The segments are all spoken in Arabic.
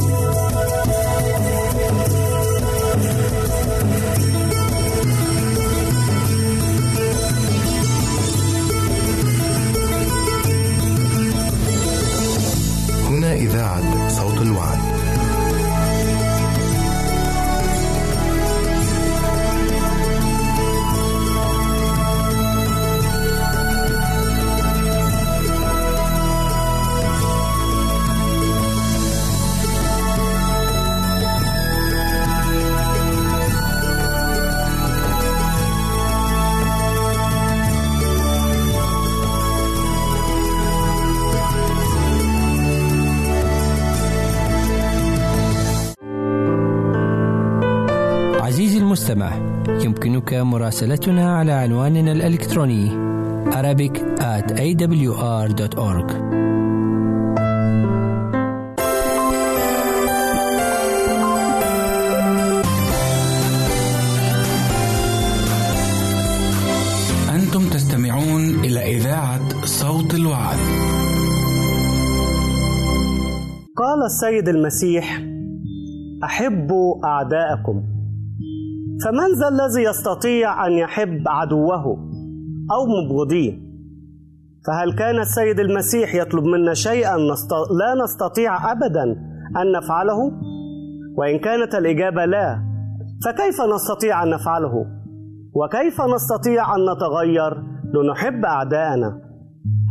هنا مراسلتنا على عنواننا الإلكتروني Arabic at awr.org أنتم تستمعون إلى إذاعة صوت الوعد. قال السيد المسيح أحبوا أعداءكم فمن ذا الذي يستطيع أن يحب عدوه أو مبغضيه. فهل كان السيد المسيح يطلب منا شيئا. لا نستطيع ابدا أن نفعله؟ وإن كانت الإجابة لا فكيف نستطيع أن نفعله؟ وكيف نستطيع أن نتغير لنحب أعداءنا؟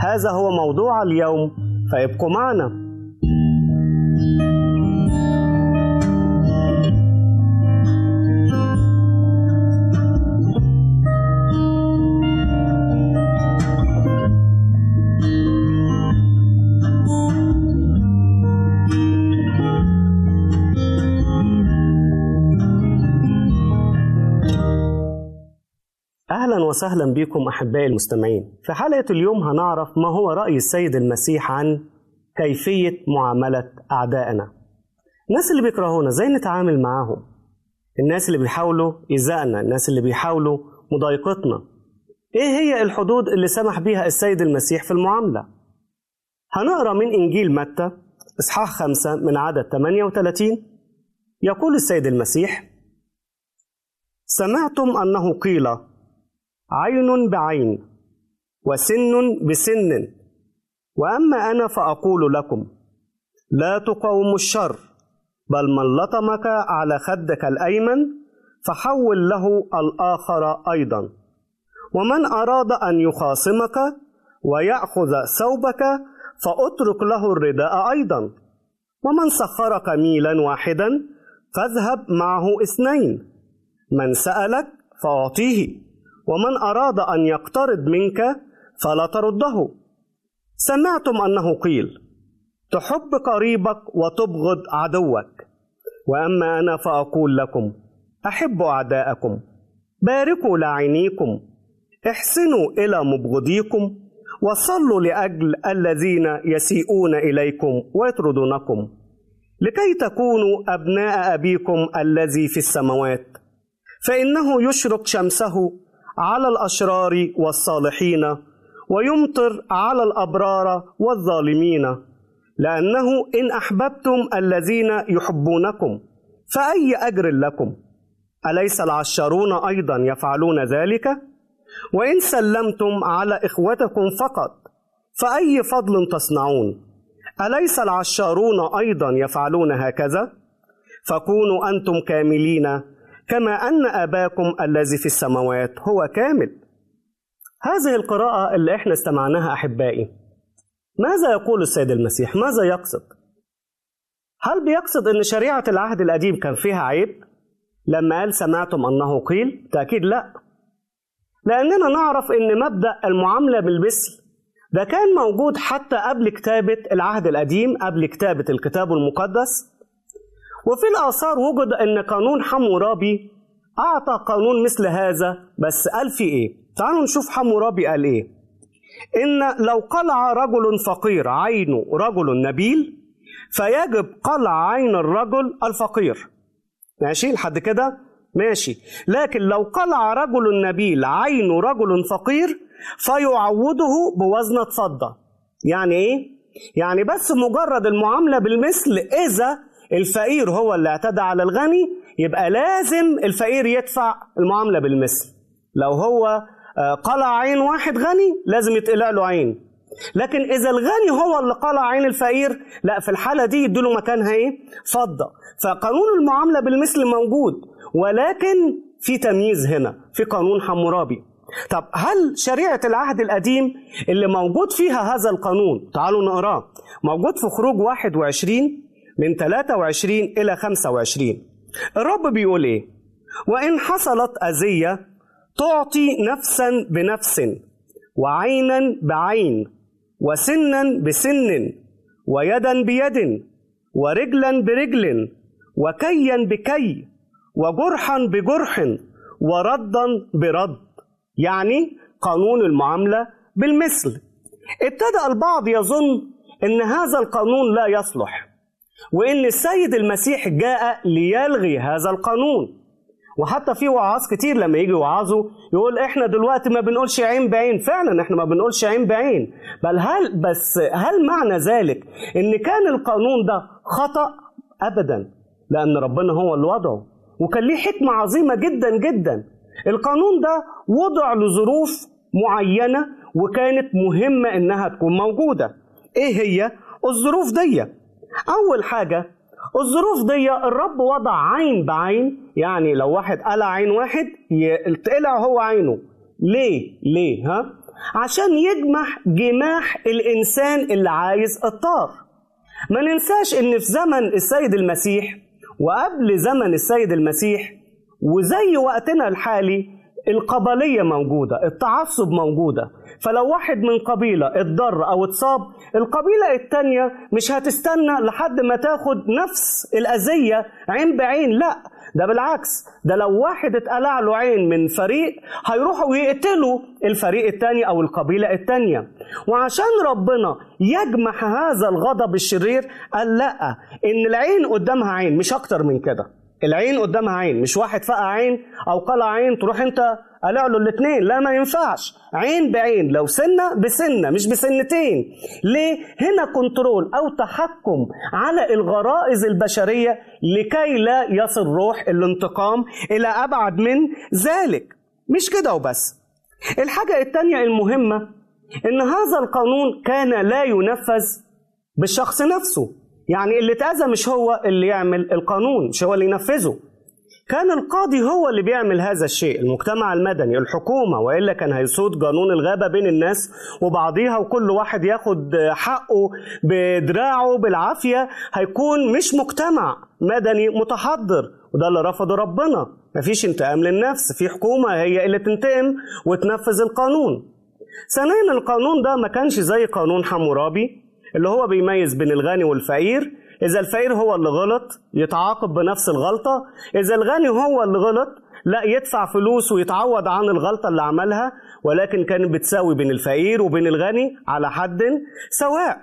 هذا هو موضوع اليوم فابقوا معنا. وسهلا بكم أحبائي المستمعين. في حلقة اليوم هنعرف ما هو رأي السيد المسيح عن كيفية معاملة أعدائنا. الناس اللي بيكرهونا إزاي نتعامل معاهم؟ الناس اللي بيحاولوا إيذائنا الناس اللي بيحاولوا مضايقتنا. إيه هي الحدود اللي سمح بيها السيد المسيح في المعاملة؟ هنقرأ من إنجيل متى إصحاح خمسة من عدد 38 يقول السيد المسيح سمعتم أنه قيل عين بعين وسن بسن. وأما أنا فأقول لكم لا تقاوموا الشر بل من لطمك على خدك الأيمن فحول له الآخر أيضا. ومن أراد أن يخاصمك ويأخذ ثوبك فأترك له الرداء أيضا. ومن سخرك ميلا واحدا فاذهب معه اثنين من سألك فأعطيه. ومن أراد أن يقترض منك فلا ترده. سمعتم أنه قيل تحب قريبك وتبغض عدوك. وأما أنا فأقول لكم أحبوا أعداءكم باركوا لاعنيكم احسنوا إلى مبغضيكم وصلوا لأجل الذين يسيئون إليكم ويطردونكم. لكي تكونوا أبناء أبيكم الذي في السماوات فإنه يشرق شمسه على الأشرار والصالحين ويمطر على الأبرار والظالمين. لأنه إن أحببتم الذين يحبونكم فأي أجر لكم؟ أليس العشارون أيضا يفعلون ذلك؟ وإن سلمتم على إخوتكم فقط فأي فضل تصنعون؟ أليس العشارون أيضا يفعلون هكذا؟ فكونوا أنتم كاملين كما أن أباكم الذي في السماوات هو كامل هذه القراءة اللي إحنا استمعناها أحبائي ماذا يقول السيد المسيح؟ ماذا يقصد؟ هل بيقصد أن شريعة العهد القديم كان فيها عيب؟ لما قال سمعتم أنه قيل؟ تأكيد لأ لأننا نعرف أن مبدأ المعاملة بالمثل ده كان موجود حتى قبل كتابة العهد القديم قبل كتابة الكتاب المقدس وفي الآثار وجد أن قانون حمورابي أعطى قانون مثل هذا بس قال في إيه؟ تعالوا نشوف حمورابي قال إيه؟ إن لو قلع رجل فقير عين رجل نبيل فيجب قلع عين الرجل الفقير ماشي لحد كده؟ ماشي لكن لو قلع رجل نبيل عين رجل فقير فيعوضه بوزنة فضة يعني إيه؟ يعني بس مجرد المعاملة بالمثل إذا الفقير هو اللي اعتدى على الغني يبقى لازم الفقير يدفع المعاملة بالمثل. لو هو آه، قلع عين واحد غني لازم يتقلع له عين. لكن إذا الغني هو اللي قلع عين الفقير لا في الحالة دي يديله مكانها إيه؟ فضة. فقانون المعاملة بالمثل موجود ولكن في تمييز هنا في قانون حمورابي. طب هل شريعة العهد القديم اللي موجود فيها هذا القانون تعالوا نقراه موجود في خروج 21 من 23 إلى 25 الرب بيقول إيه؟ وإن حصلت أذية تعطي نفسا بنفس وعينا بعين وسنا بسن ويدا بيد ورجلا برجل وكيا بكي وجرحا بجرح وردا برد يعني قانون المعاملة بالمثل. ابتدأ البعض يظن إن هذا القانون لا يصلح. وإن السيد المسيح جاء ليلغي هذا القانون. وحتى في وعاظ كتير لما يجي يوعظوا يقول إحنا دلوقتي ما بنقولش عين بعين. فعلا إحنا ما بنقولش عين بعين. بل هل بس هل معنى ذلك إن كان القانون ده خطأ؟ ابدا. لأن ربنا هو اللي وضعه وكان ليه حكمة عظيمة جدا جدا. القانون ده وضع لظروف معينة وكانت مهمة إنها تكون موجودة. إيه هي؟ الظروف دي. أول حاجة الظروف دي الرب وضع عين بعين يعني لو واحد قلع عين واحد يتقلع هو عينه. ليه؟ ليه؟ ها؟ عشان يجمح جماح الإنسان اللي عايز الطار ما ننساش إن في زمن السيد المسيح وقبل زمن السيد المسيح وزي وقتنا الحالي القبلية موجودة التعصب موجودة. فلو واحد من قبيلة اتضر أو اتصاب القبيلة التانية مش هتستنى لحد ما تاخد نفس الأذية عين بعين لا ده بالعكس ده لو واحد اتقلع له عين من فريق هيروحوا يقتلوا الفريق التاني أو القبيلة التانية. وعشان ربنا يجمح هذا الغضب الشرير قال لا إن العين قدامها عين مش أكتر من كده. العين قدامها عين مش واحد فقع عين أو قلع عين تروح أنت قلع له الاثنين لا ما ينفعش. عين بعين لو سنة بسنة مش بسنتين. ليه؟ هنا كنترول أو تحكم على الغرائز البشرية لكي لا يصل روح الانتقام إلى أبعد من ذلك. مش كده وبس. الحاجة الثانية المهمة إن هذا القانون كان لا ينفذ بالشخص نفسه. يعني اللي اتأذى مش هو اللي يعمل القانون مش هو اللي ينفذه. كان القاضي هو اللي بيعمل هذا الشيء المجتمع المدني الحكومة وإلا كان هيسود قانون الغابة بين الناس وبعضيها وكل واحد ياخد حقه بدراعه بالعافية هيكون مش مجتمع مدني متحضر. وده اللي رفضه ربنا. مفيش انتقام للنفس في حكومة هي اللي تنتقم وتنفذ القانون. ثانيا القانون ده ما كانش زي قانون حمورابي. اللي هو بيميز بين الغني والفقير. إذا الفقير هو اللي غلط يتعاقب بنفس الغلطة. إذا الغني هو اللي غلط لا يدفع فلوس ويتعوض عن الغلطة اللي عملها. ولكن كانت بتساوي بين الفقير وبين الغني على حد سواء.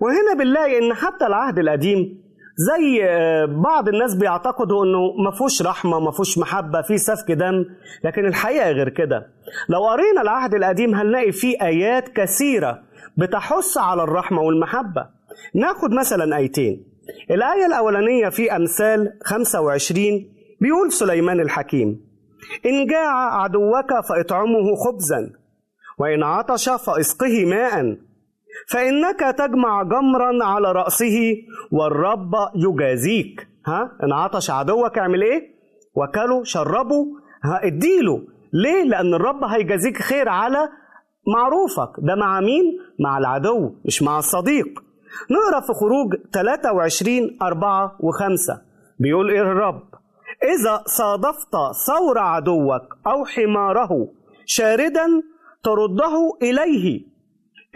وهنا بنلاقي إن حتى العهد القديم زي بعض الناس بيعتقدوا إنه ما فيهوش رحمة ما فيهوش محبة في سفك دم. لكن الحقيقة غير كده. لو قرينا العهد القديم هنلاقي فيه آيات كثيرة بتحث على الرحمة والمحبة. ناخد مثلا آيتين. الآية الأولانية في أمثال 25 بيقول سليمان الحكيم إن جاع عدوك فإطعمه خبزا وإن عطش فإسقه ماء فإنك تجمع جمرا على رأسه والرب يجازيك. ها؟ إن عطش عدوك اعمل إيه؟ وكله شربه. ها؟ اديله. ليه؟ لأن الرب هيجازيك خير على معروفك ده مع مين؟ مع العدو مش مع الصديق. نقرأ في خروج 23 4 و5 بيقول إيه الرب؟ إذا صادفت ثور عدوك أو حماره شاردا ترده إليه.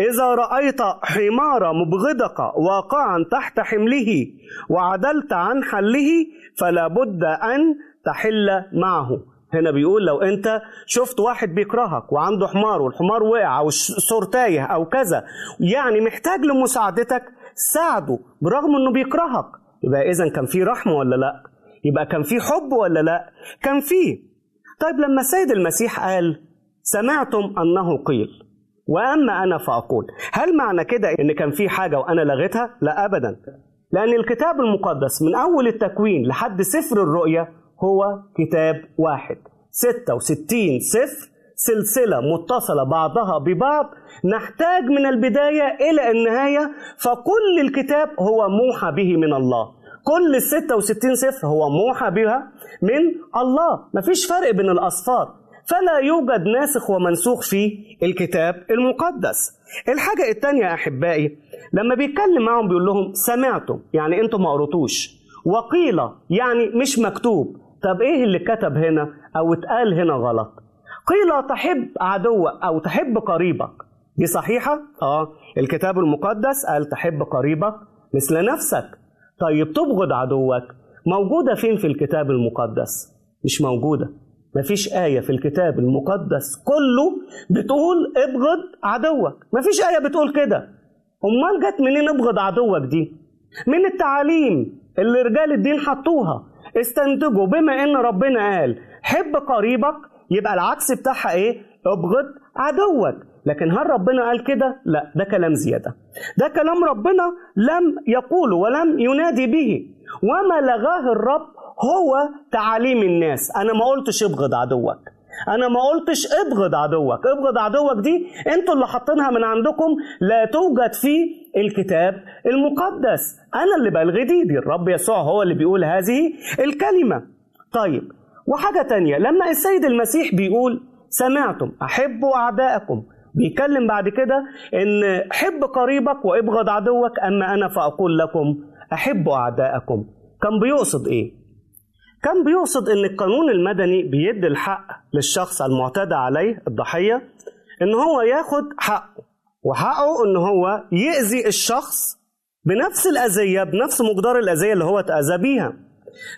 إذا رأيت حمار مبغضك واقعا تحت حمله وعدلت عن حله فلا بد أن تحل معه. هنا بيقول لو انت شفت واحد بيكرهك وعنده حمار والحمار وقع أو السور تايه أو كذا يعني محتاج لمساعدتك ساعده برغم انه بيكرهك. يبقى اذا كان في رحمة ولا لأ؟ يبقى كان في حب ولا لأ؟ كان في. طيب لما السيد المسيح قال سمعتم أنه قيل وأما أنا فأقول هل معنى كده إن كان في حاجة وأنا لغيتها؟ لأ ابدا. لأن الكتاب المقدس من أول التكوين لحد سفر الرؤيا هو كتاب واحد. 66 سفر سلسلة متصلة بعضها ببعض. نحتاج من البداية إلى النهاية فكل الكتاب هو موحى به من الله. كل ال 66 سفر هو موحى بها من الله. مفيش فرق بين الأصفار. فلا يوجد ناسخ ومنسوخ في الكتاب المقدس. الحاجة التانية يا أحبائي لما بيتكلم معهم بيقول لهم سمعتم يعني أنتم ما قريتوش. وقيل يعني مش مكتوب. طب إيه اللي كتب هنا أو اتقال هنا غلط؟ قيل تحب عدوك أو تحب قريبك. دي صحيحة؟ آه. الكتاب المقدس قال تحب قريبك مثل نفسك. طيب تبغض عدوك. موجودة فين في الكتاب المقدس؟ مش موجودة. مفيش آية في الكتاب المقدس كله بتقول ابغض عدوك. مفيش آية بتقول كده. أمال جت منين ابغض عدوك دي؟ من التعاليم اللي رجال الدين حطوها. استنتجوا بما إن ربنا قال حب قريبك يبقى العكس بتاعها إيه؟ ابغض عدوك. لكن هل ربنا قال كده؟ لا ده كلام زيادة. ده كلام ربنا لم يقوله ولم ينادي به. وما لغاه الرب هو تعاليم الناس. أنا ما قلتش ابغض عدوك. أنا ما قلتش ابغض عدوك. ابغض عدوك دي أنتوا اللي حاطينها من عندكم لا توجد في الكتاب المقدس. أنا اللي بلغي دي, دي الرب يسوع هو اللي بيقول هذه الكلمة. طيب وحاجة تانية. لما السيد المسيح بيقول سمعتم أحبوا أعداءكم بيتكلم بعد كده إن حب قريبك وابغض عدوك أما أنا فأقول لكم أحبوا أعداءكم. كان بيقصد إيه؟ كان بيقصد إن القانون المدني بيدي الحق للشخص المعتدى عليه الضحية إن هو ياخد حقه وحقه إن هو يأذي الشخص بنفس الأذية بنفس مقدار الأذية اللي هو اتأذى بيها.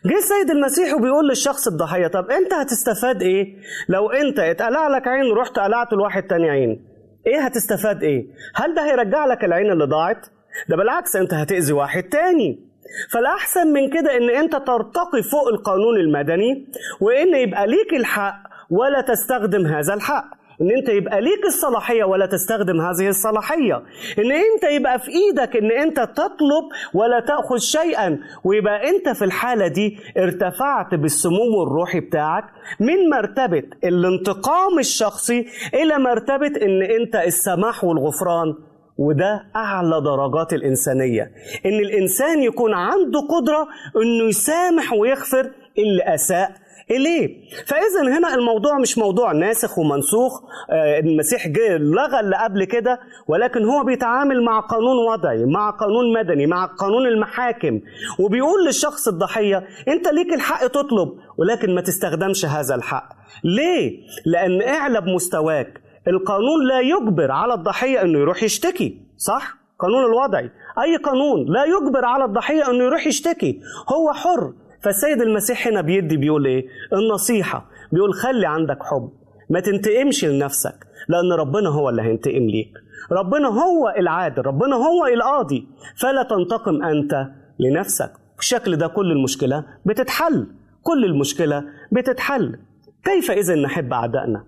جه السيد المسيح وبيقول للشخص الضحية طب أنت هتستفاد إيه؟ لو أنت اتقلع لك عين ورحت قلعت لواحد تاني عين إيه هتستفاد إيه؟ هل ده هيرجع لك العين اللي ضاعت؟ ده بالعكس أنت هتأذي واحد تاني. فالأحسن من كده إن أنت ترتقي فوق القانون المدني وإن يبقى ليك الحق ولا تستخدم هذا الحق. إن أنت يبقى ليك الصلاحية ولا تستخدم هذه الصلاحية. إن أنت يبقى في إيدك إن أنت تطلب ولا تأخذ شيئا ويبقى أنت في الحالة دي ارتفعت بالسمو الروحي بتاعك من مرتبة الانتقام الشخصي إلى مرتبة إن أنت السماح والغفران. وده أعلى درجات الإنسانية. إن الإنسان يكون عنده قدرة إنه يسامح ويغفر اللي أساء إليه. فإذا هنا الموضوع مش موضوع ناسخ ومنسوخ آه المسيح جه لغى اللي قبل كده ولكن هو بيتعامل مع قانون وضعي مع قانون مدني مع قانون المحاكم وبيقول للشخص الضحية أنت ليك الحق تطلب ولكن ما تستخدمش هذا الحق. ليه؟ لأن اعلى بمستواك. القانون لا يجبر على الضحية أنه يروح يشتكي صح؟ قانون الوضعي أي قانون لا يجبر على الضحية أنه يروح يشتكي. هو حر. فالسيد المسيح هنا بيدي بيقول إيه؟ النصيحة. بيقول خلي عندك حب. ما تنتقمش لنفسك لأن ربنا هو اللي هينتقم ليك. ربنا هو العادل ربنا هو القاضي. فلا تنتقم أنت لنفسك. بالشكل ده كل المشكلة بتتحل. كل المشكلة بتتحل. كيف إذا نحب أعدائنا؟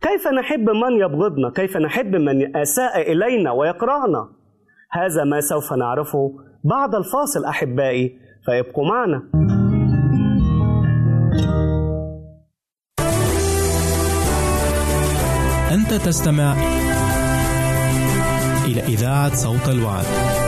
كيف نحب من يبغضنا؟ كيف نحب من أساء إلينا ويكرهنا هذا ما سوف نعرفه بعد الفاصل أحبائي فيبقوا معنا. أنت تستمع إلى إذاعة صوت الوعد.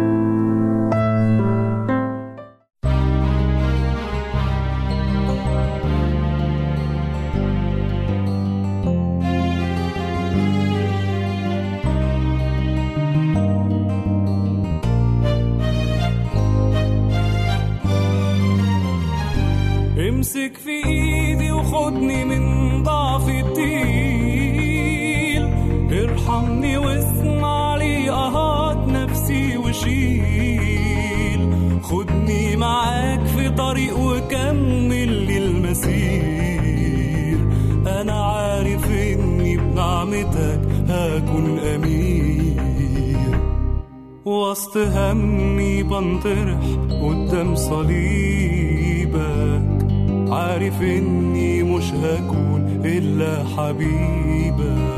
وشيل. خدني معاك في طريق وكمل لي المسير أنا عارف إني بنعمتك هكون أمير. وسط همي بنطرح قدام صليبك. عارف إني مش هكون إلا حبيبك.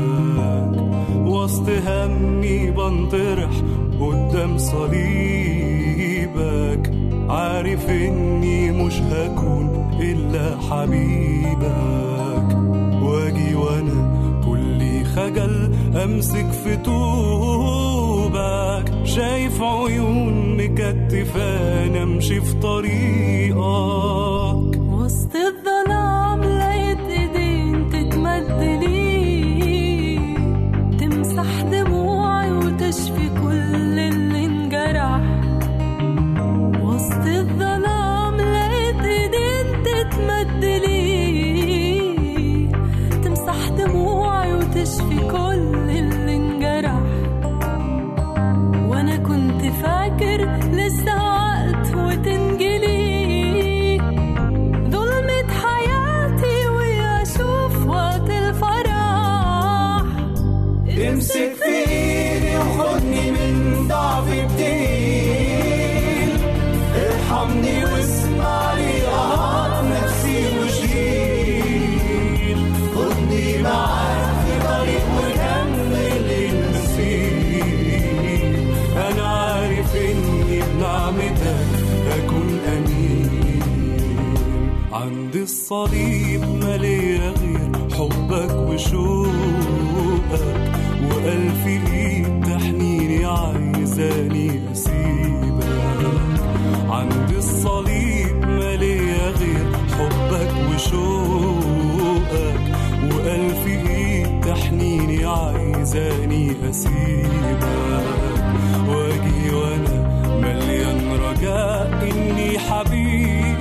وسط همي بنطرح قدام صليبك عارف إني مش هكون إلا حبيبك. وأجي وأنا كلي خجل أمسك في طوبك. شايف عيون مكتفاني أمشي في طريقك. عند الصليب مالية غير حبك وشوقك وألف إيد تحنيني عايزاني أسيبك. عند الصليب مالية غير حبك وشوقك وألف إيد تحنيني عايزاني أسيبك. واجي وأنا مليان رجاء إني حبيبك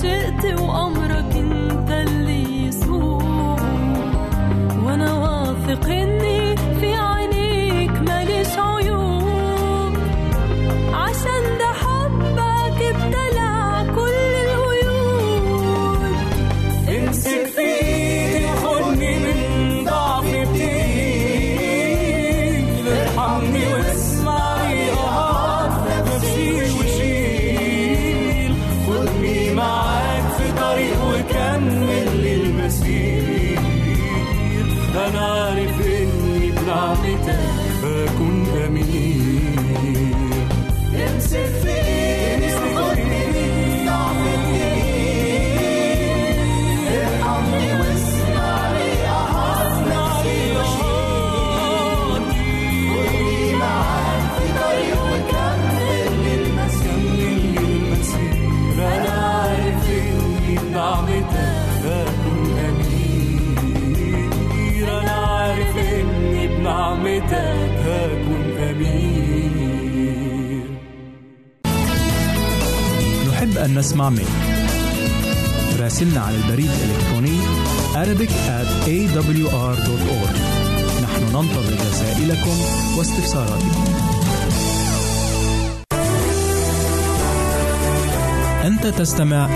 مشيئتي وأمرك انت اللي يسود وأنا واثق اني راسلنا على البريد الإلكتروني Arabic at awr.org نحن ننتظر رسائلكم واستفساراتكم. أنت تستمع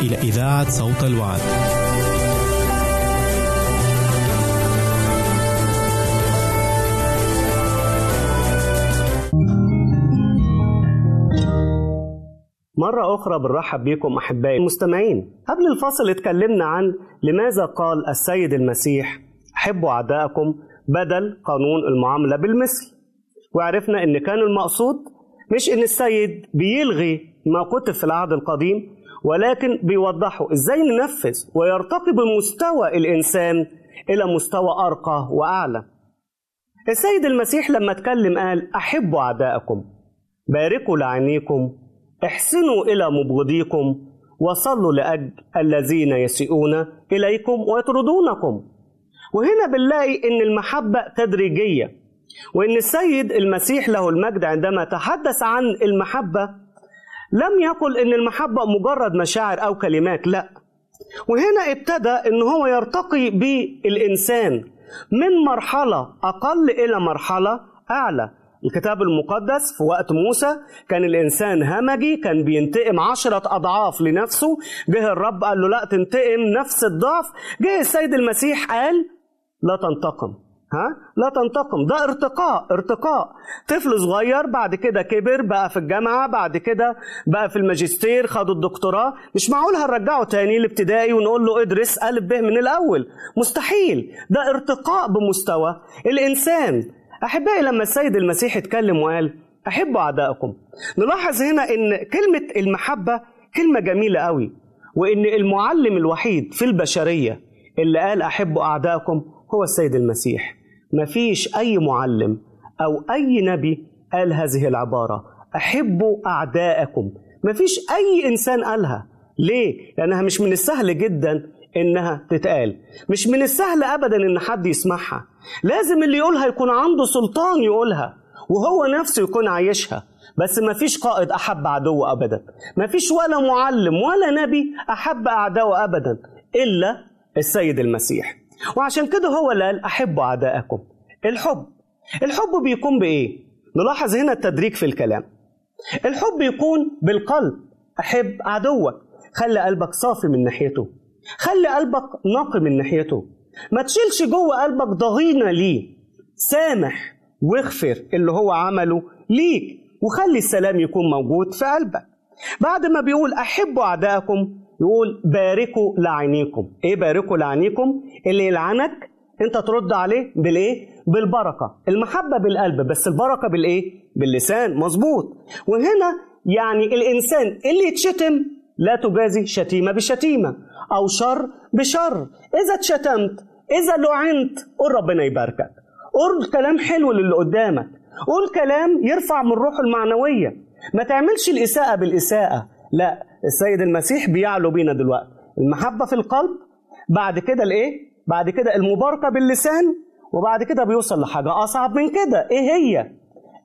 إلى إذاعة صوت الوعد. مرة أخرى بنرحب بكم أحبائي المستمعين. قبل الفصل اتكلمنا عن لماذا قال السيد المسيح حبوا أعداءكم بدل قانون المعاملة بالمثل وعرفنا إن كان المقصود مش إن السيد بيلغي ما كتب في العهد القديم ولكن بيوضحوا إزاي ننفذ ويرتقي بمستوى الإنسان إلى مستوى أرقى وأعلى. السيد المسيح لما اتكلم قال أحبوا اعدائكم باركوا لعينيكم احسنوا إلى مبغضيكم وصلوا لاجل الذين يسيئون إليكم ويطردونكم. وهنا بنلاقي إن المحبة تدريجية وإن السيد المسيح له المجد عندما تحدث عن المحبة لم يقل إن المحبة مجرد مشاعر أو كلمات لا. وهنا ابتدى إن هو يرتقي بالإنسان من مرحلة أقل إلى مرحلة أعلى. الكتاب المقدس في وقت موسى كان الإنسان همجي كان بينتقم عشرة أضعاف لنفسه. جه الرب قال له لا تنتقم نفس الضعف. جه السيد المسيح قال لا تنتقم. ها؟ لا تنتقم. ده ارتقاء ارتقاء. طفل صغير بعد كده كبر بقى في الجامعة بعد كده بقى في الماجستير خد الدكتوراه. مش معقول هنرجعه تاني الابتدائي ونقول له ادرس ألف ب من الأول. مستحيل. ده ارتقاء بمستوى. الإنسان أحبائي لما السيد المسيح اتكلم وقال أحبوا أعدائكم نلاحظ هنا إن كلمة المحبة كلمة جميلة قوي وإن المعلم الوحيد في البشرية اللي قال أحبوا أعدائكم هو السيد المسيح. مفيش أي معلم أو أي نبي قال هذه العبارة أحبوا أعدائكم مفيش أي إنسان قالها. ليه؟ لأنها مش من السهل جدا إنها تتقال. مش من السهل أبدا إن حد يسمعها. لازم اللي يقولها يكون عنده سلطان يقولها وهو نفسه يكون عايشها. بس ما فيش قائد أحب عدو أبدا. ما فيش ولا معلم ولا نبي أحب أعداءه أبدا إلا السيد المسيح. وعشان كده هو قال أحبوا أعدائكم الحب. الحب بيكون بإيه؟ نلاحظ هنا التدريج في الكلام. الحب يكون بالقلب. أحب عدوك. خلي قلبك صافي من ناحيته. خلي قلبك نقي من ناحيته. ما تشيلش جوه قلبك ضغينة ليه. سامح واغفر اللي هو عمله ليك وخلي السلام يكون موجود في قلبك. بعد ما بيقول أحبوا أعدائكم يقول باركوا لعينيكم. إيه باركوا لعينيكم؟ اللي يلعنك أنت ترد عليه بالإيه؟ بالبركة. المحبة بالقلب بس البركة بالإيه؟ باللسان. مظبوط. وهنا يعني الإنسان اللي يتشتم لا تجازي شتيمة بشتيمة أو شر بشر. إذا اتشتمت إذا لعنت قول ربنا يباركك. قول كلام حلو للي قدامك. قول كلام يرفع من روحه المعنوية. ما تعملش الإساءة بالإساءة. لا السيد المسيح بيعلو بينا دلوقتي. المحبة في القلب بعد كده الإيه؟ بعد كده المباركة باللسان وبعد كده بيوصل لحاجة أصعب من كده. إيه هي؟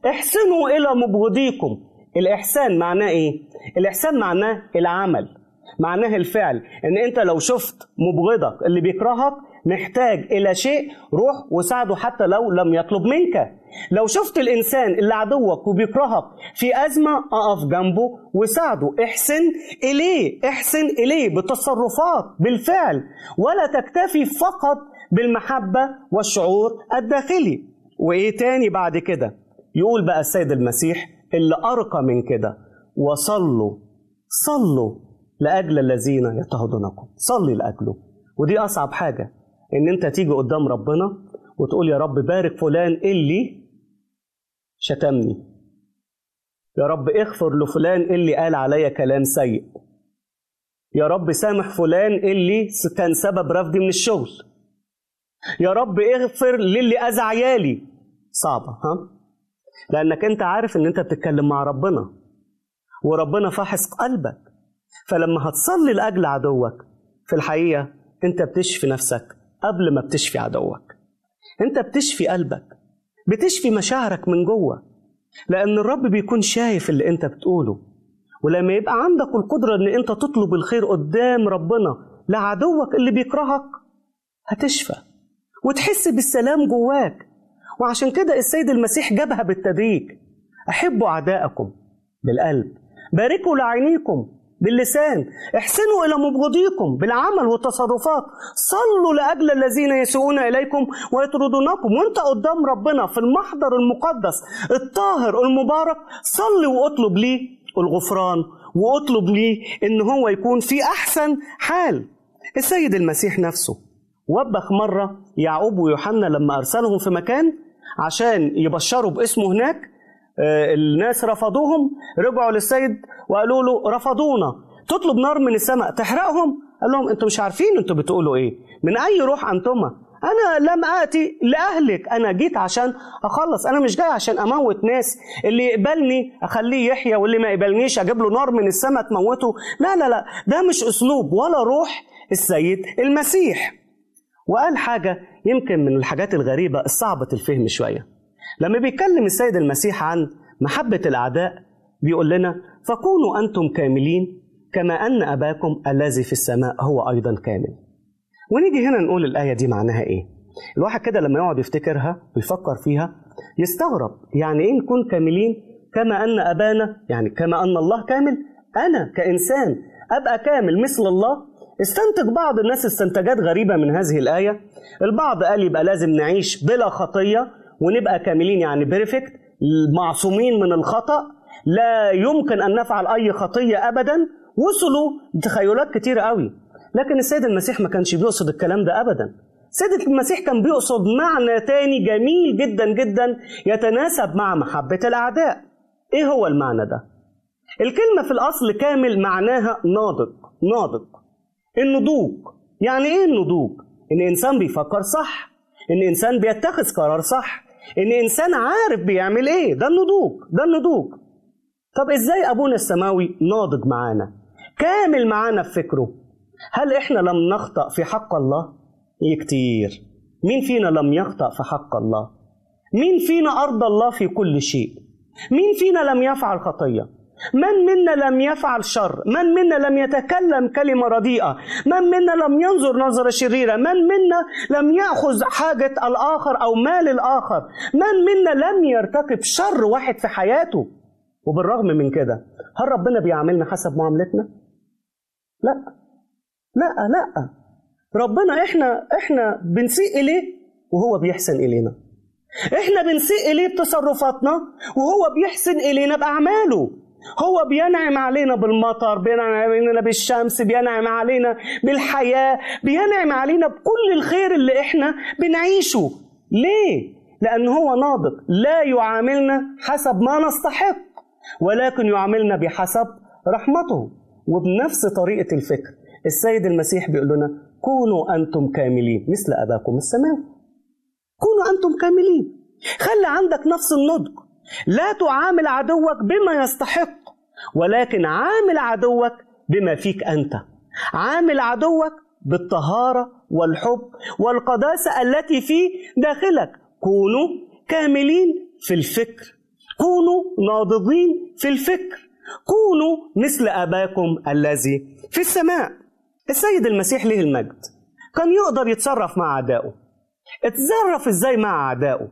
احسنوا إلى مبغضيكم. الإحسان معناه إيه؟ الإحسان معناه العمل معناه الفعل. إن أنت لو شفت مبغضك اللي بيكرهك محتاج إلى شيء روح وساعده حتى لو لم يطلب منك. لو شفت الإنسان اللي عدوك وبيكرهك في أزمة أقف جنبه وساعده. إحسن إليه إحسن إليه بالتصرفات بالفعل. ولا تكتفي فقط بالمحبة والشعور الداخلي. وإيه تاني بعد كده؟ يقول بقى السيد المسيح اللي أرقى من كده. وصلوا صلوا لأجل الذين يضطهدونكم صلي لأجله. ودي أصعب حاجة إن أنت تيجي قدام ربنا وتقول يا رب بارك فلان اللي شتمني. يا رب اغفر لفلان اللي قال عليا كلام سيء. يا رب سامح فلان اللي كان سبب رفضي من الشغل. يا رب اغفر للي أذى عيالي. صعبة ها؟ لأنك أنت عارف إن أنت بتتكلم مع ربنا وربنا فاحص قلبك. فلما هتصلي لأجل عدوك في الحقيقة أنت بتشفي نفسك قبل ما بتشفي عدوك. أنت بتشفي قلبك بتشفي مشاعرك من جوه. لأن الرب بيكون شايف اللي أنت بتقوله. ولما يبقى عندك القدرة إن أنت تطلب الخير قدام ربنا لعدوك اللي بيكرهك هتشفى. وتحس بالسلام جواك. وعشان كده السيد المسيح جابها بالتدريج. أحبوا أعدائكم بالقلب. باركوا لعينيكم باللسان. احسنوا إلى مبغضيكم بالعمل والتصرفات. صلوا لأجل الذين يسيئون إليكم ويطردونكم. وانت قدام ربنا في المحضر المقدس الطاهر المبارك صلي واطلب ليه الغفران واطلب ليه إن هو يكون في أحسن حال. السيد المسيح نفسه وبخ مرة يعقوب ويوحنا لما أرسلهم في مكان عشان يبشروا باسمه هناك الناس رفضوهم رجعوا للسيد وقالوا له رفضونا. تطلب نار من السماء تحرقهم؟ قال لهم أنتوا مش عارفين أنتوا بتقولوا إيه. من أي روح انتما أنا لم آتي لأهلك. أنا جيت عشان أخلص. أنا مش جاي عشان أموت ناس. اللي يقبلني أخليه يحيى واللي ما يقبلنيش أجيب له نار من السماء تموته. لا لا لا. ده مش أسلوب ولا روح السيد المسيح. وقال حاجة يمكن من الحاجات الغريبة الصعبه الفهم شوية. لما بيتكلم السيد المسيح عن محبة الأعداء بيقول لنا فكونوا أنتم كاملين كما أن أباكم الذي في السماء هو أيضا كامل. ونيجي هنا نقول الآية دي معناها إيه؟ الواحد كده لما يقعد يفتكرها ويفكر فيها يستغرب يعني إيه نكون كاملين كما أن أبانا يعني كما أن الله كامل؟ أنا كإنسان أبقى كامل مثل الله؟ استنتج بعض الناس استنتاجات غريبة من هذه الآية. البعض قال يبقى لازم نعيش بلا خطية ونبقى كاملين يعني بيرفكت معصومين من الخطأ. لا يمكن أن نفعل أي خطية أبدا. وصلوا لتخيلات كتيرة قوي. لكن السيد المسيح ما كانش بيقصد الكلام ده ابدا. السيد المسيح كان بيقصد معنى تاني جميل جدا جدا يتناسب مع محبة الأعداء. إيه هو المعنى ده؟ الكلمة في الأصل كامل معناها ناضج ناضج. النضوج يعني إيه النضوج؟ إن إنسان بيفكر صح إن إنسان بيتخذ قرار صح إن إنسان عارف بيعمل إيه ده النضوج ده النضوج طب إزاي أبونا السماوي ناضج معانا كامل معانا في فكره هل إحنا لم نخطأ في حق الله؟ إيه كتير مين فينا لم يخطأ في حق الله؟ مين فينا أرضى الله في كل شيء؟ مين فينا لم يفعل خطية؟ من منا لم يفعل شر؟ من منا لم يتكلم كلمة رديئة؟ من منا لم ينظر نظرة شريرة؟ من منا لم يأخذ حاجة الآخر أو مال الآخر؟ من منا لم يرتكب شر واحد في حياته؟ وبالرغم من كده هل ربنا بيعاملنا حسب معاملتنا؟ لا. لا لا. ربنا إحنا إحنا بنسيء إليه وهو بيحسن إلينا. إحنا بنسيء إليه بتصرفاتنا وهو بيحسن إلينا بأعماله. هو بينعم علينا بالمطر بينعم علينا بالشمس بينعم علينا بالحياة بينعم علينا بكل الخير اللي إحنا بنعيشه. ليه؟ لأن هو ناضج لا يعاملنا حسب ما نستحق ولكن يعاملنا بحسب رحمته. وبنفس طريقة الفكر السيد المسيح بيقول لنا كونوا أنتم كاملين مثل أباكم السماوي. كونوا أنتم كاملين خلي عندك نفس النضج. لا تعامل عدوك بما يستحق ولكن عامل عدوك بما فيك أنت. عامل عدوك بالطهارة والحب والقداسة التي في داخلك. كونوا كاملين في الفكر. كونوا ناضجين في الفكر. كونوا مثل أباكم الذي في السماء. السيد المسيح له المجد. كان يقدر يتصرف مع أعدائه. اتصرف إزاي مع أعدائه؟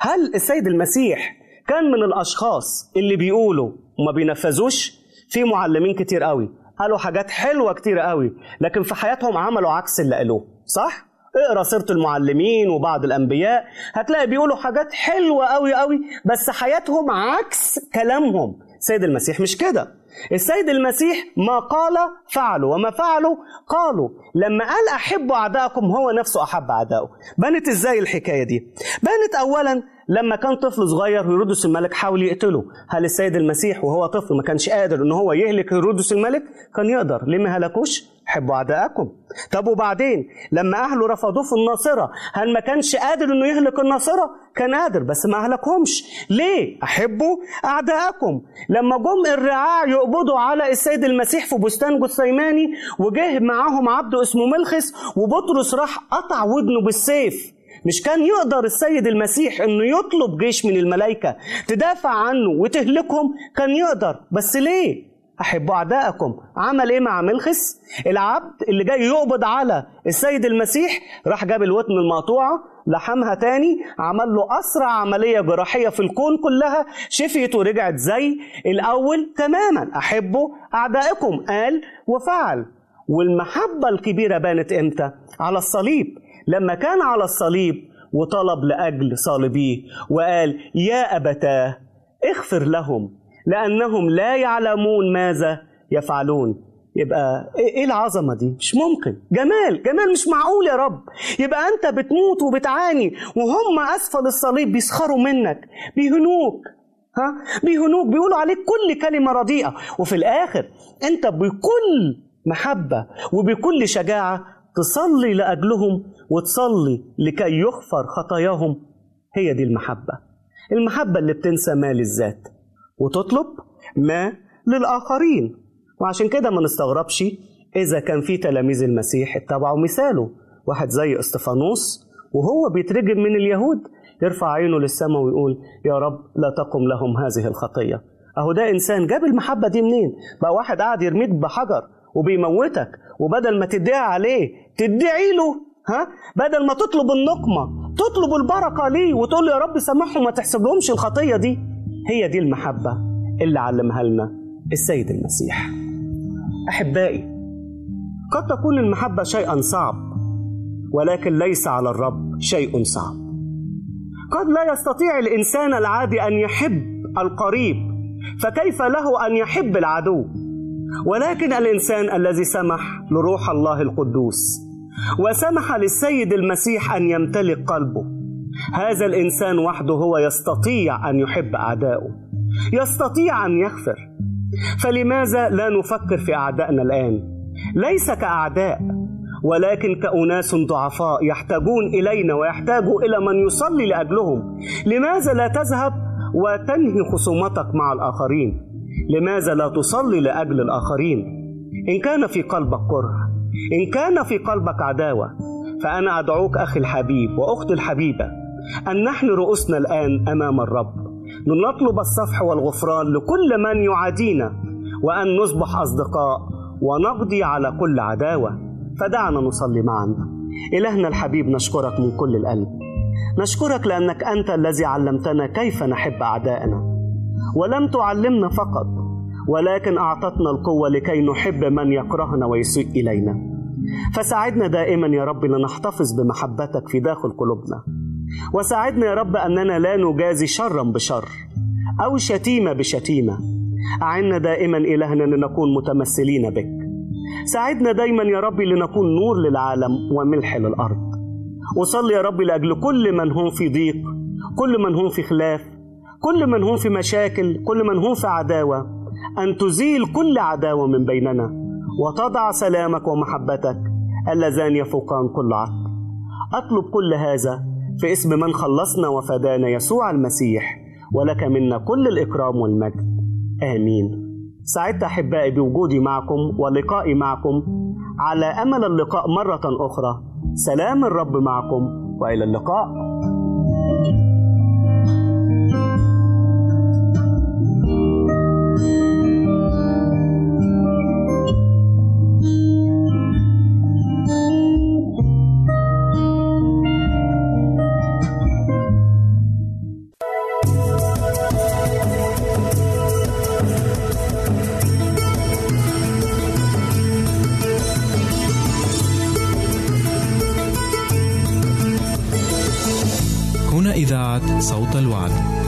هل السيد المسيح كان من الأشخاص اللي بيقولوا وما بينفذوش في معلمين كتير قوي. قالوا حاجات حلوة كتير قوي لكن في حياتهم عملوا عكس اللي قالوه صح؟ اقرأ سيرة المعلمين وبعض الأنبياء هتلاقي بيقولوا حاجات حلوة قوي قوي بس حياتهم عكس كلامهم. سيد المسيح مش كده. السيد المسيح ما قال فعلوا وما فعلوا قالوا. لما قال أحبوا أعداءكم هو نفسه أحب أعدائه. بانت إزاي الحكاية دي؟ بانت أولا لما كان طفل صغير هيرودس الملك حاول يقتله. هل السيد المسيح وهو طفل ما كانش قادر إن هو يهلك هيرودس الملك؟ كان يقدر. ليه ما هلكوش؟ حبوا أعدائكم. طب وبعدين؟ لما أهله رفضوه في الناصرة هل ما كانش قادر إنه يهلك الناصرة؟ كان قادر بس ما أهلكهمش. ليه؟ أحبوا اعدائكم لما جم الرعاع يقبضوا على السيد المسيح في بستان جثيماني وجه معاهم عبد اسمه ملخس وبطرس راح قطع ودنه بالسيف. مش كان يقدر السيد المسيح إنه يطلب جيش من الملائكة تدافع عنه وتهلكهم؟ كان يقدر. بس ليه؟ أحبوا أعدائكم عمل إيه مع ملخس العبد اللي جاي يقبض على السيد المسيح راح جاب الودن المقطوعة لحمها تاني عمل له أسرع عملية جراحية في الكون كلها شفيت ورجعت زي الأول تماما. أحبوا أعدائكم. قال وفعل. والمحبة الكبيرة بانت إمتى؟ على الصليب. لما كان على الصليب وطلب لأجل صالبيه وقال يا أبتاه اغفر لهم. لأنهم لا يعلمون ماذا يفعلون. يبقى إيه العظمة دي؟ مش ممكن. جمال. جمال مش معقول يا رب. يبقى أنت بتموت وبتعاني وهم أسفل الصليب بيسخروا منك بيهنوك. ها؟ بيهنوك. بيقولوا عليك كل كلمة رديئة. وفي الآخر أنت بكل محبة وبكل شجاعة تصلي لأجلهم وتصلي لكي يغفر خطاياهم. هي دي المحبة. المحبة اللي بتنسى ما للذات وتطلب ما للآخرين. وعشان كده ما نستغربش إذا كان في تلاميذ المسيح اتبعوا مثاله. واحد زي إستفانوس وهو بيترجم من اليهود يرفع عينه للسماء ويقول يا رب لا تقم لهم هذه الخطية. أهو ده إنسان جاب المحبة دي منين؟ بقى واحد قاعد يرميك بحجر وبيموتك وبدل ما تدعي عليه تدعي له ها؟ بدل ما تطلب النقمة تطلب البركة ليه؟ وتقول له يا رب سامحهم ما تحسبلهمش الخطية دي. هي دي المحبة اللي علمها لنا السيد المسيح. أحبائي قد تكون المحبة شيئا صعب ولكن ليس على الرب شيء صعب. قد لا يستطيع الإنسان العادي أن يحب القريب فكيف له أن يحب العدو؟ ولكن الإنسان الذي سمح لروح الله القدوس وسمح للسيد المسيح أن يمتلك قلبه هذا الإنسان وحده هو يستطيع أن يحب أعدائه يستطيع أن يغفر. فلماذا لا نفكر في أعدائنا الآن؟ ليس كأعداء ولكن كأناس ضعفاء يحتاجون إلينا ويحتاجوا إلى من يصلي لأجلهم. لماذا لا تذهب وتنهي خصومتك مع الآخرين؟ لماذا لا تصلي لأجل الآخرين؟ إن كان في قلبك كره إن كان في قلبك عداوة فأنا أدعوك أخي الحبيب وأختي الحبيبة أن نحن رؤوسنا الآن أمام الرب. لنطلب الصفح والغفران لكل من يعادينا وأن نصبح أصدقاء ونقضي على كل عداوة. فدعنا نصلي معا. إلهنا الحبيب نشكرك من كل القلب. نشكرك لأنك أنت الذي علمتنا كيف نحب أعدائنا ولم تعلمنا فقط ولكن أعطتنا القوة لكي نحب من يكرهنا ويسيء إلينا. فساعدنا دائما يا رب لنحتفظ بمحبتك في داخل قلوبنا. وساعدنا يا رب أننا لا نجازي شرا بشر أو شتيمة بشتيمة. أعنا دائما إلهنا لنكون متمثلين بك. ساعدنا دايما يا رب لنكون نور للعالم وملح للأرض. وصلي يا رب لأجل كل من هم في ضيق كل من هم في خلاف كل من هم في مشاكل كل من هم في عداوة. أن تزيل كل عداوة من بيننا وتضع سلامك ومحبتك. اللذان يفوقان كل عقل. أطلب كل هذا في اسم من خلصنا وفدانا يسوع المسيح ولك منا كل الإكرام والمجد. آمين. سعدت أحبائي بوجودي معكم ولقائي معكم. على أمل اللقاء مرة أخرى. سلام الرب معكم وإلى اللقاء. إذاعة صوت الوعد.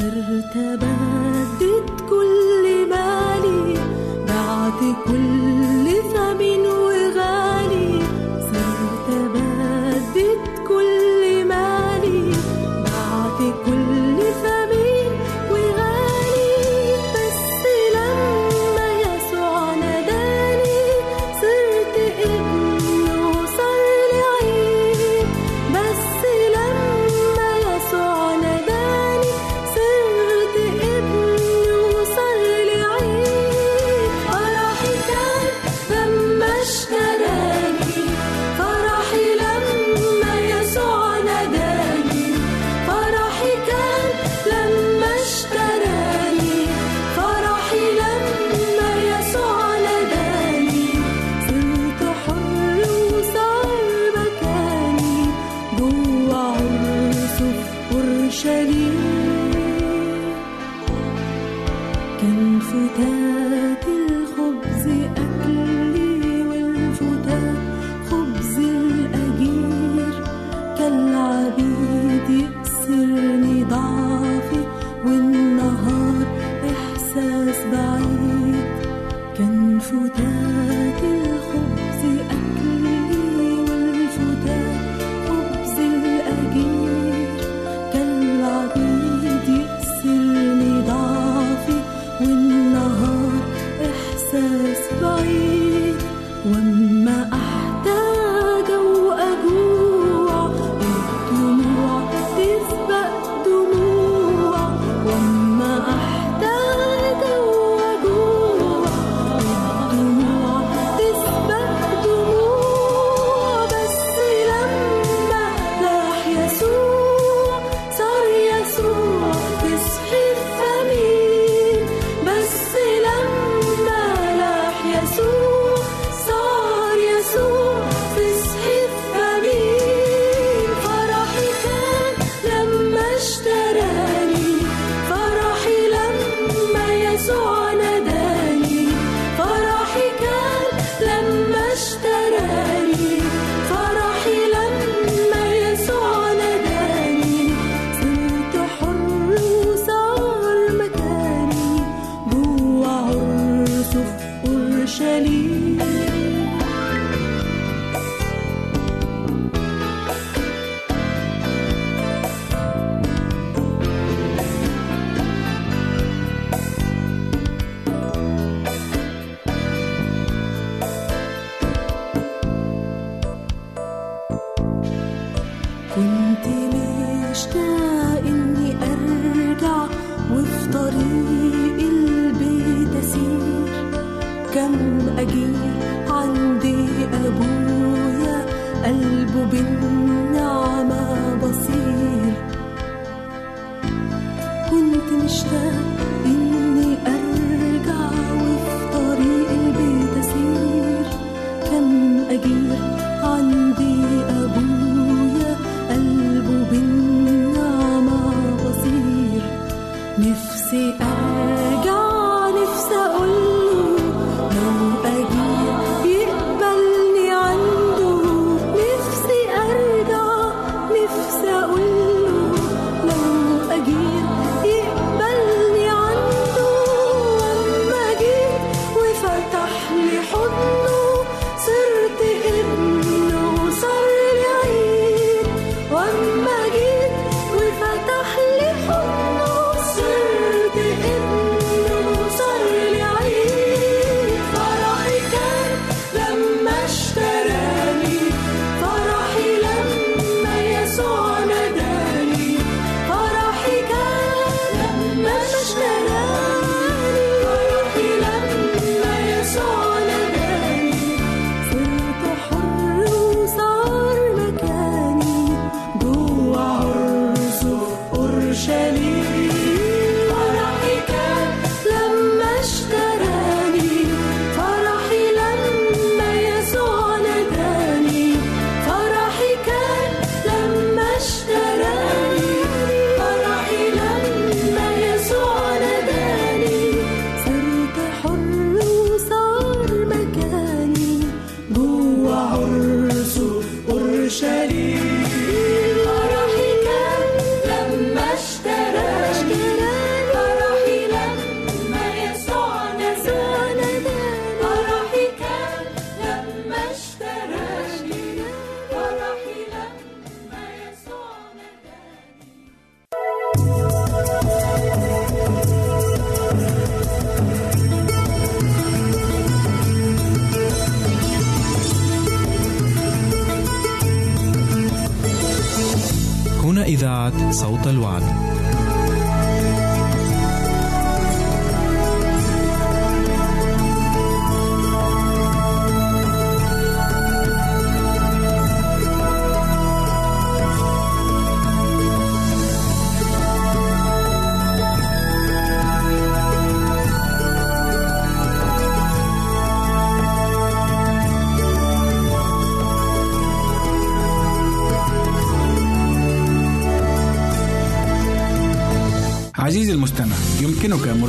صرت بدد كل مالي بعت كل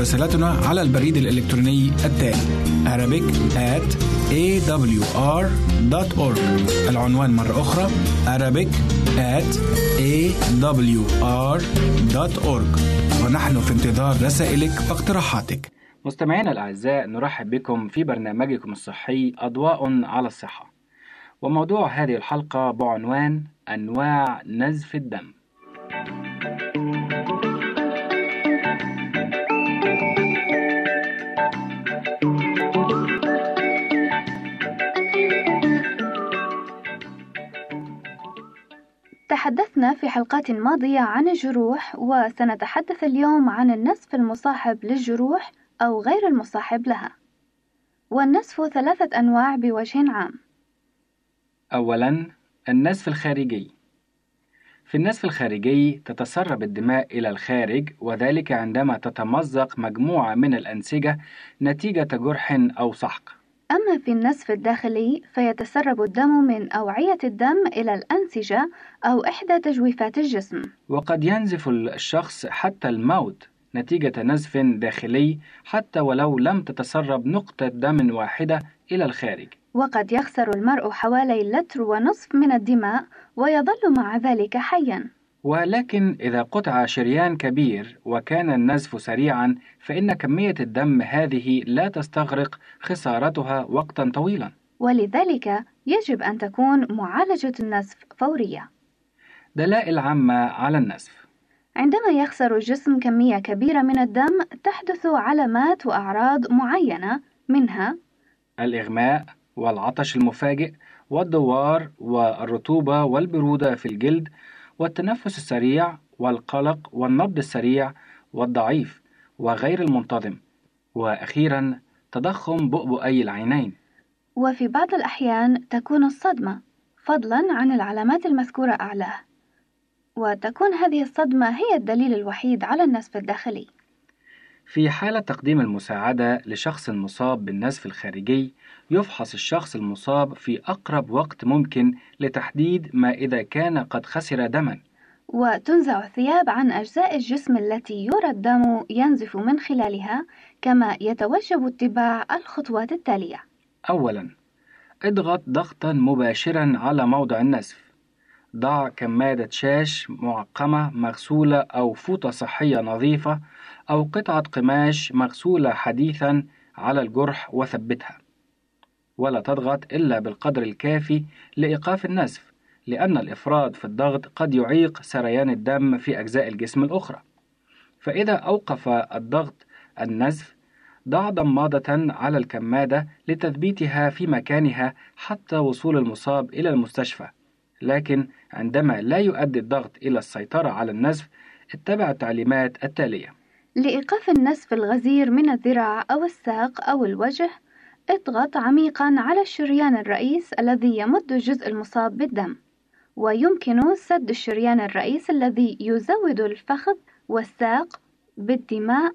مراسلتنا على البريد الإلكتروني التالي Arabic at awr.org العنوان مرة أخرى Arabic at awr.org ونحن في انتظار رسائلك واقتراحاتك. مستمعينا الأعزاء نرحب بكم في برنامجكم الصحي أضواء على الصحة. وموضوع هذه الحلقة بعنوان أنواع نزف الدم. تحدثنا في حلقات ماضية عن الجروح وسنتحدث اليوم عن النسف المصاحب للجروح أو غير المصاحب لها. والنسف ثلاثة أنواع بوجه عام. أولا النزف الخارجي. في النزف الخارجي تتسرب الدماء إلى الخارج وذلك عندما تتمزق مجموعة من الأنسجة نتيجة جرح أو سحق. أما في النسف الداخلي فيتسرب الدم من أوعية الدم إلى الأنسجة أو إحدى تجويفات الجسم. وقد ينزف الشخص حتى الموت نتيجة نزف داخلي حتى ولو لم تتسرب نقطة دم واحدة إلى الخارج. وقد يخسر المرء حوالي لتر ونصف من الدماء ويظل مع ذلك حيا. ولكن إذا قطع شريان كبير وكان النزف سريعا فإن كمية الدم هذه لا تستغرق خسارتها وقتا طويلا. ولذلك يجب أن تكون معالجة النزف فورية. دلائل عامة على النزف. عندما يخسر الجسم كمية كبيرة من الدم تحدث علامات وأعراض معينة منها الإغماء والعطش المفاجئ والدوار والرطوبة والبرودة في الجلد والتنفس السريع والقلق والنبض السريع والضعيف وغير المنتظم. وأخيرا تضخم بؤبؤي العينين. وفي بعض الأحيان تكون الصدمة فضلا عن العلامات المذكورة أعلاه. وتكون هذه الصدمة هي الدليل الوحيد على النسف الداخلي. في حالة تقديم المساعدة لشخص مصاب بالنزف الخارجي يفحص الشخص المصاب في أقرب وقت ممكن لتحديد ما إذا كان قد خسر دما. وتنزع الثياب عن أجزاء الجسم التي يرى الدم ينزف من خلالها كما يتوجب اتباع الخطوات التالية. أولا اضغط ضغطا مباشرا على موضع النزف. ضع كمادة شاش معقمة مغسولة أو فوطة صحية نظيفة أو قطعة قماش مغسولة حديثا على الجرح وثبتها. ولا تضغط إلا بالقدر الكافي لإيقاف النزف لأن الإفراط في الضغط قد يعيق سريان الدم في أجزاء الجسم الأخرى. فإذا أوقف الضغط النزف ضع ضمادة على الكمادة لتثبيتها في مكانها حتى وصول المصاب إلى المستشفى. لكن عندما لا يؤدي الضغط إلى السيطرة على النزف اتبع التعليمات التالية. لإيقاف النسف الغزير من الذراع أو الساق أو الوجه اضغط عميقا على الشريان الرئيس الذي يمد الجزء المصاب بالدم ويمكن سد الشريان الرئيس الذي يزود الفخذ والساق بالدماء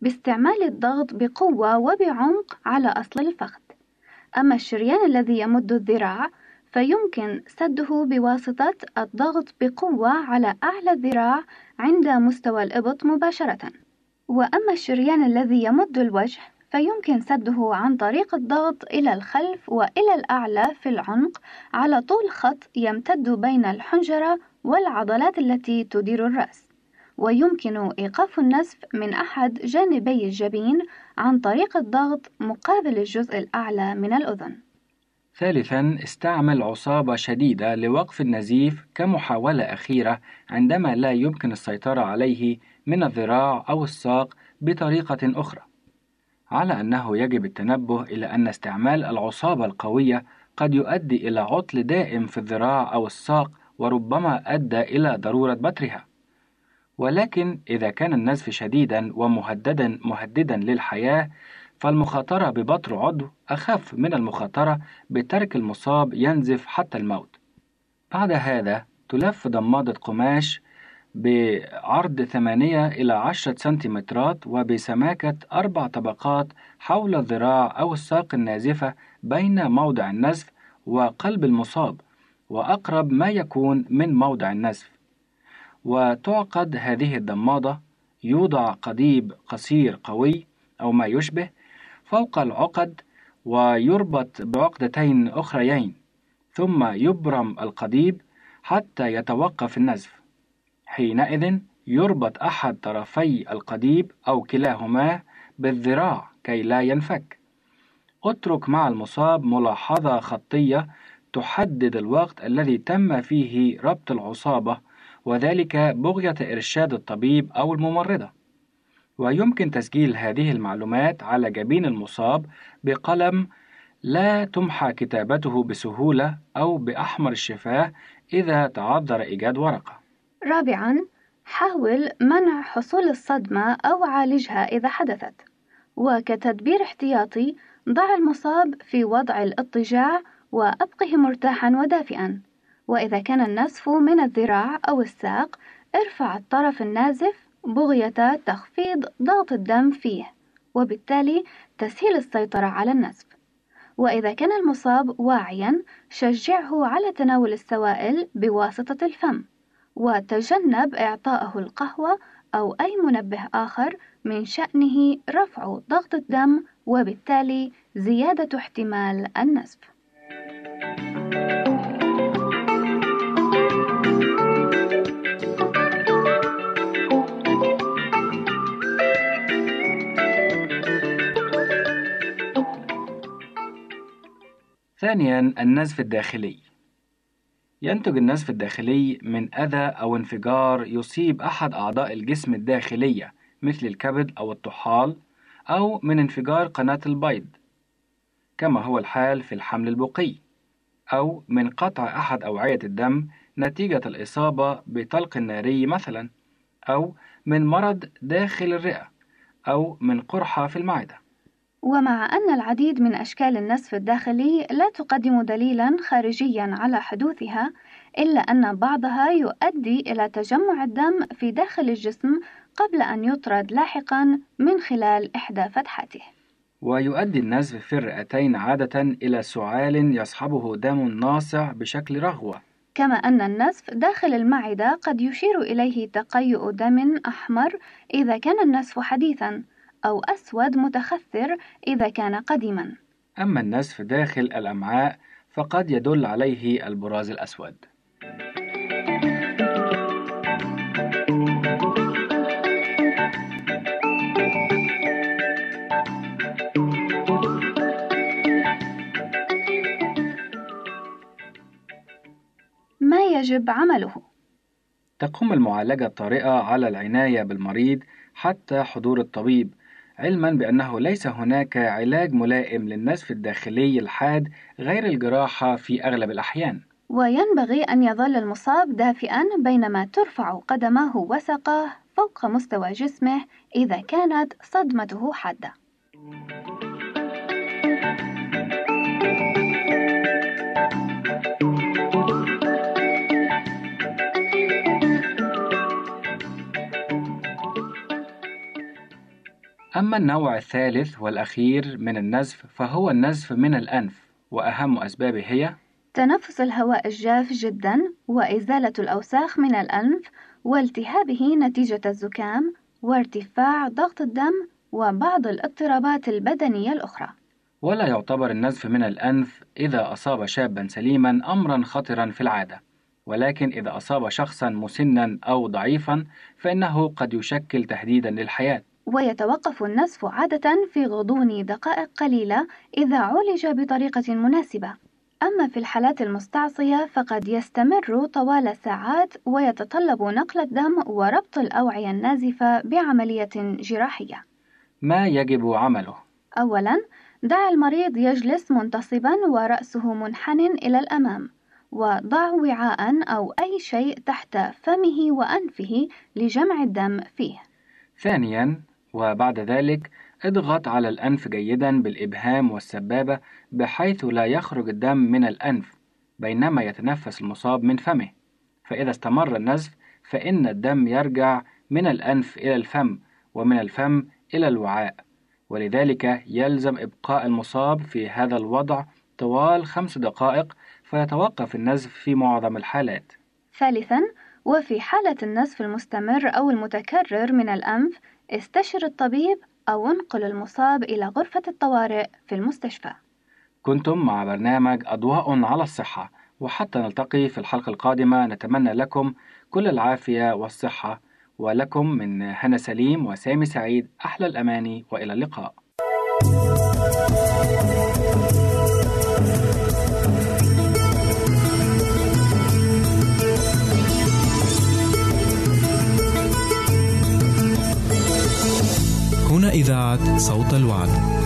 باستعمال الضغط بقوة وبعمق على أصل الفخذ. أما الشريان الذي يمد الذراع فيمكن سده بواسطة الضغط بقوة على أعلى الذراع عند مستوى الإبط مباشرة. وأما الشريان الذي يمد الوجه فيمكن سده عن طريق الضغط إلى الخلف وإلى الأعلى في العنق على طول خط يمتد بين الحنجرة والعضلات التي تدير الرأس. ويمكن إيقاف النزف من أحد جانبي الجبين عن طريق الضغط مقابل الجزء الأعلى من الأذن. ثالثا استعمل عصابة شديدة لوقف النزيف كمحاولة أخيرة عندما لا يمكن السيطرة عليه من الذراع أو الساق بطريقة أخرى. على أنه يجب التنبه إلى أن استعمال العصابة القوية قد يؤدي إلى عطل دائم في الذراع أو الساق وربما أدى إلى ضرورة بترها. ولكن إذا كان النزف شديدا ومهددا مهددا للحياة فالمخاطرة ببطر عضو أخف من المخاطرة بترك المصاب ينزف حتى الموت. بعد هذا تلف ضمادة قماش بعرض 8 إلى 10 سنتيمترات وبسماكة أربع طبقات حول الذراع أو الساق النازفة بين موضع النزف وقلب المصاب وأقرب ما يكون من موضع النزف. وتعقد هذه الضمادة يوضع قضيب قصير قوي أو ما يشبه فوق العقد ويربط بعقدتين أخريين ثم يبرم القضيب حتى يتوقف النزف. حينئذ يربط أحد طرفي القضيب أو كلاهما بالذراع كي لا ينفك اترك مع المصاب ملاحظة خطية تحدد الوقت الذي تم فيه ربط العصابة وذلك بغية إرشاد الطبيب أو الممرضة ويمكن تسجيل هذه المعلومات على جبين المصاب بقلم لا تمحى كتابته بسهولة أو بأحمر الشفاه إذا تعذر إيجاد ورقة. رابعاً حاول منع حصول الصدمة أو عالجها إذا حدثت وكتدبير احتياطي ضع المصاب في وضع الاضطجاع وأبقه مرتاحا ودافئا وإذا كان النزف من الذراع أو الساق ارفع الطرف النازف بغية تخفيض ضغط الدم فيه وبالتالي تسهيل السيطرة على النزف وإذا كان المصاب واعيا شجعه على تناول السوائل بواسطة الفم. وتجنب إعطائه القهوة أو أي منبه آخر من شأنه رفع ضغط الدم وبالتالي زيادة احتمال النزف. ثانيا النزف الداخلي ينتج النزف الداخلي من أذى أو انفجار يصيب أحد أعضاء الجسم الداخلية مثل الكبد أو الطحال أو من انفجار قناة البيض كما هو الحال في الحمل البقي أو من قطع أحد أوعية الدم نتيجة الإصابة بطلق ناري مثلا أو من مرض داخل الرئة أو من قرحة في المعدة. ومع أن العديد من أشكال النزف الداخلي لا تقدم دليلا خارجيا على حدوثها إلا أن بعضها يؤدي إلى تجمع الدم في داخل الجسم قبل أن يطرد لاحقا من خلال إحدى فتحاته. ويؤدي النزف في الرئتين عادة إلى سعال يصحبه دم ناصع بشكل رغوة. كما أن النزف داخل المعدة قد يشير إليه تقيؤ دم أحمر إذا كان النزف حديثا أو أسود متخثر إذا كان قديما. أما النزف داخل الأمعاء فقد يدل عليه البراز الأسود. ما يجب عمله؟ تقوم المعالجة الطارئة على العناية بالمريض حتى حضور الطبيب. علما بأنه ليس هناك علاج ملائم للنزف الداخلي الحاد غير الجراحة في أغلب الأحيان. وينبغي أن يظل المصاب دافئا بينما ترفع قدماه وسقاه فوق مستوى جسمه إذا كانت صدمته حادة. أما النوع الثالث والأخير من النزف فهو النزف من الأنف وأهم أسبابه هي تنفس الهواء الجاف جدا وإزالة الأوساخ من الأنف والتهابه نتيجة الزكام وارتفاع ضغط الدم وبعض الاضطرابات البدنية الأخرى. ولا يعتبر النزف من الأنف إذا أصاب شابا سليما أمرا خطرا في العادة ولكن إذا أصاب شخصا مسنا أو ضعيفا فإنه قد يشكل تهديدا للحياة. ويتوقف النزف عادة في غضون دقائق قليلة إذا عولج بطريقة مناسبة. أما في الحالات المستعصية فقد يستمر طوال ساعات ويتطلب نقل الدم وربط الأوعية النازفة بعملية جراحية. ما يجب عمله؟ أولا دع المريض يجلس منتصبا ورأسه منحن إلى الأمام وضع وعاء أو أي شيء تحت فمه وأنفه لجمع الدم فيه. ثانيا وبعد ذلك اضغط على الأنف جيدا بالإبهام والسبابة بحيث لا يخرج الدم من الأنف بينما يتنفس المصاب من فمه. فإذا استمر النزف فإن الدم يرجع من الأنف إلى الفم ومن الفم إلى الوعاء. ولذلك يلزم إبقاء المصاب في هذا الوضع طوال خمس دقائق فيتوقف النزف في معظم الحالات. ثالثا وفي حالة النزف المستمر أو المتكرر من الأنف استشر الطبيب أو انقل المصاب إلى غرفة الطوارئ في المستشفى. كنتم مع برنامج أضواء على الصحة وحتى نلتقي في الحلقة القادمة نتمنى لكم كل العافية والصحة ولكم من هنا سليم وسامي سعيد أحلى الأماني وإلى اللقاء. هنا إذاعة صوت الوعد.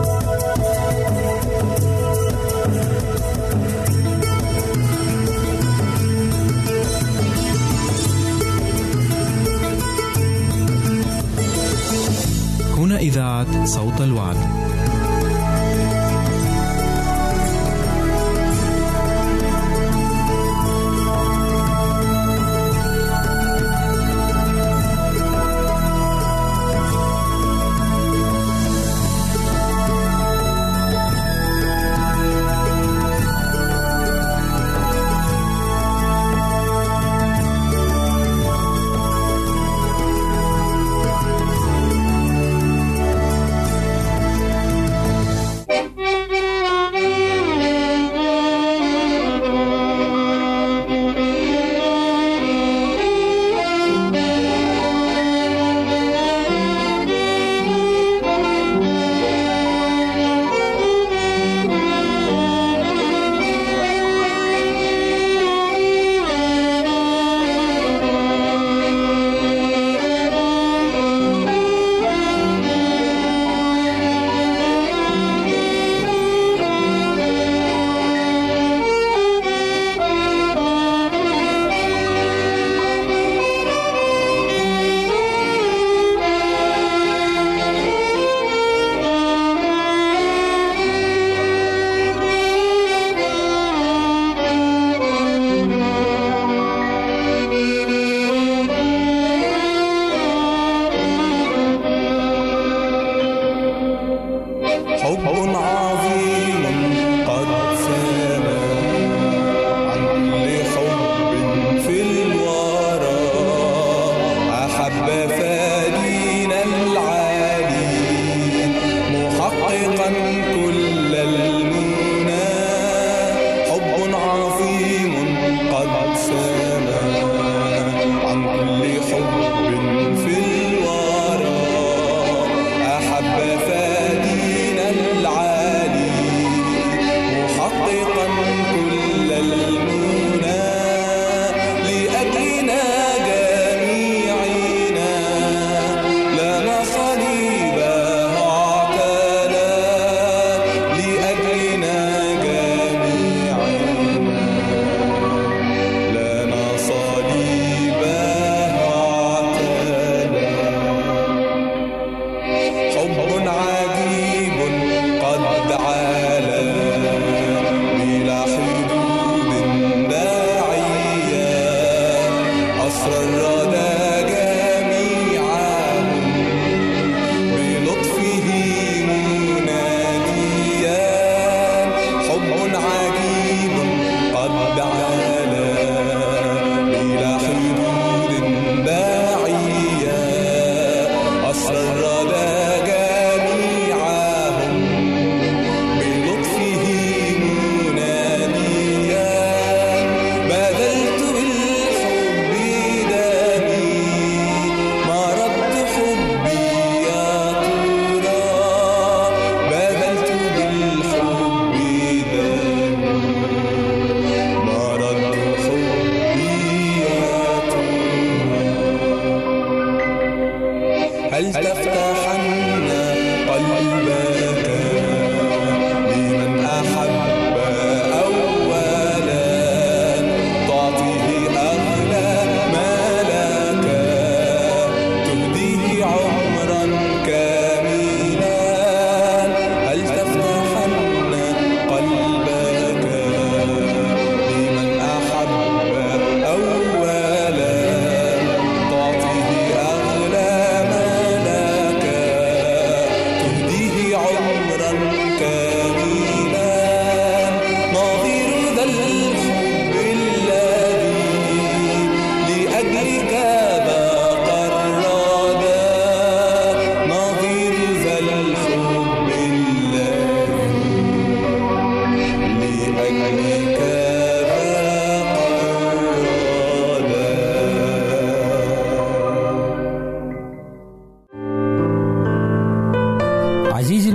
إذاعة صوت الوعد.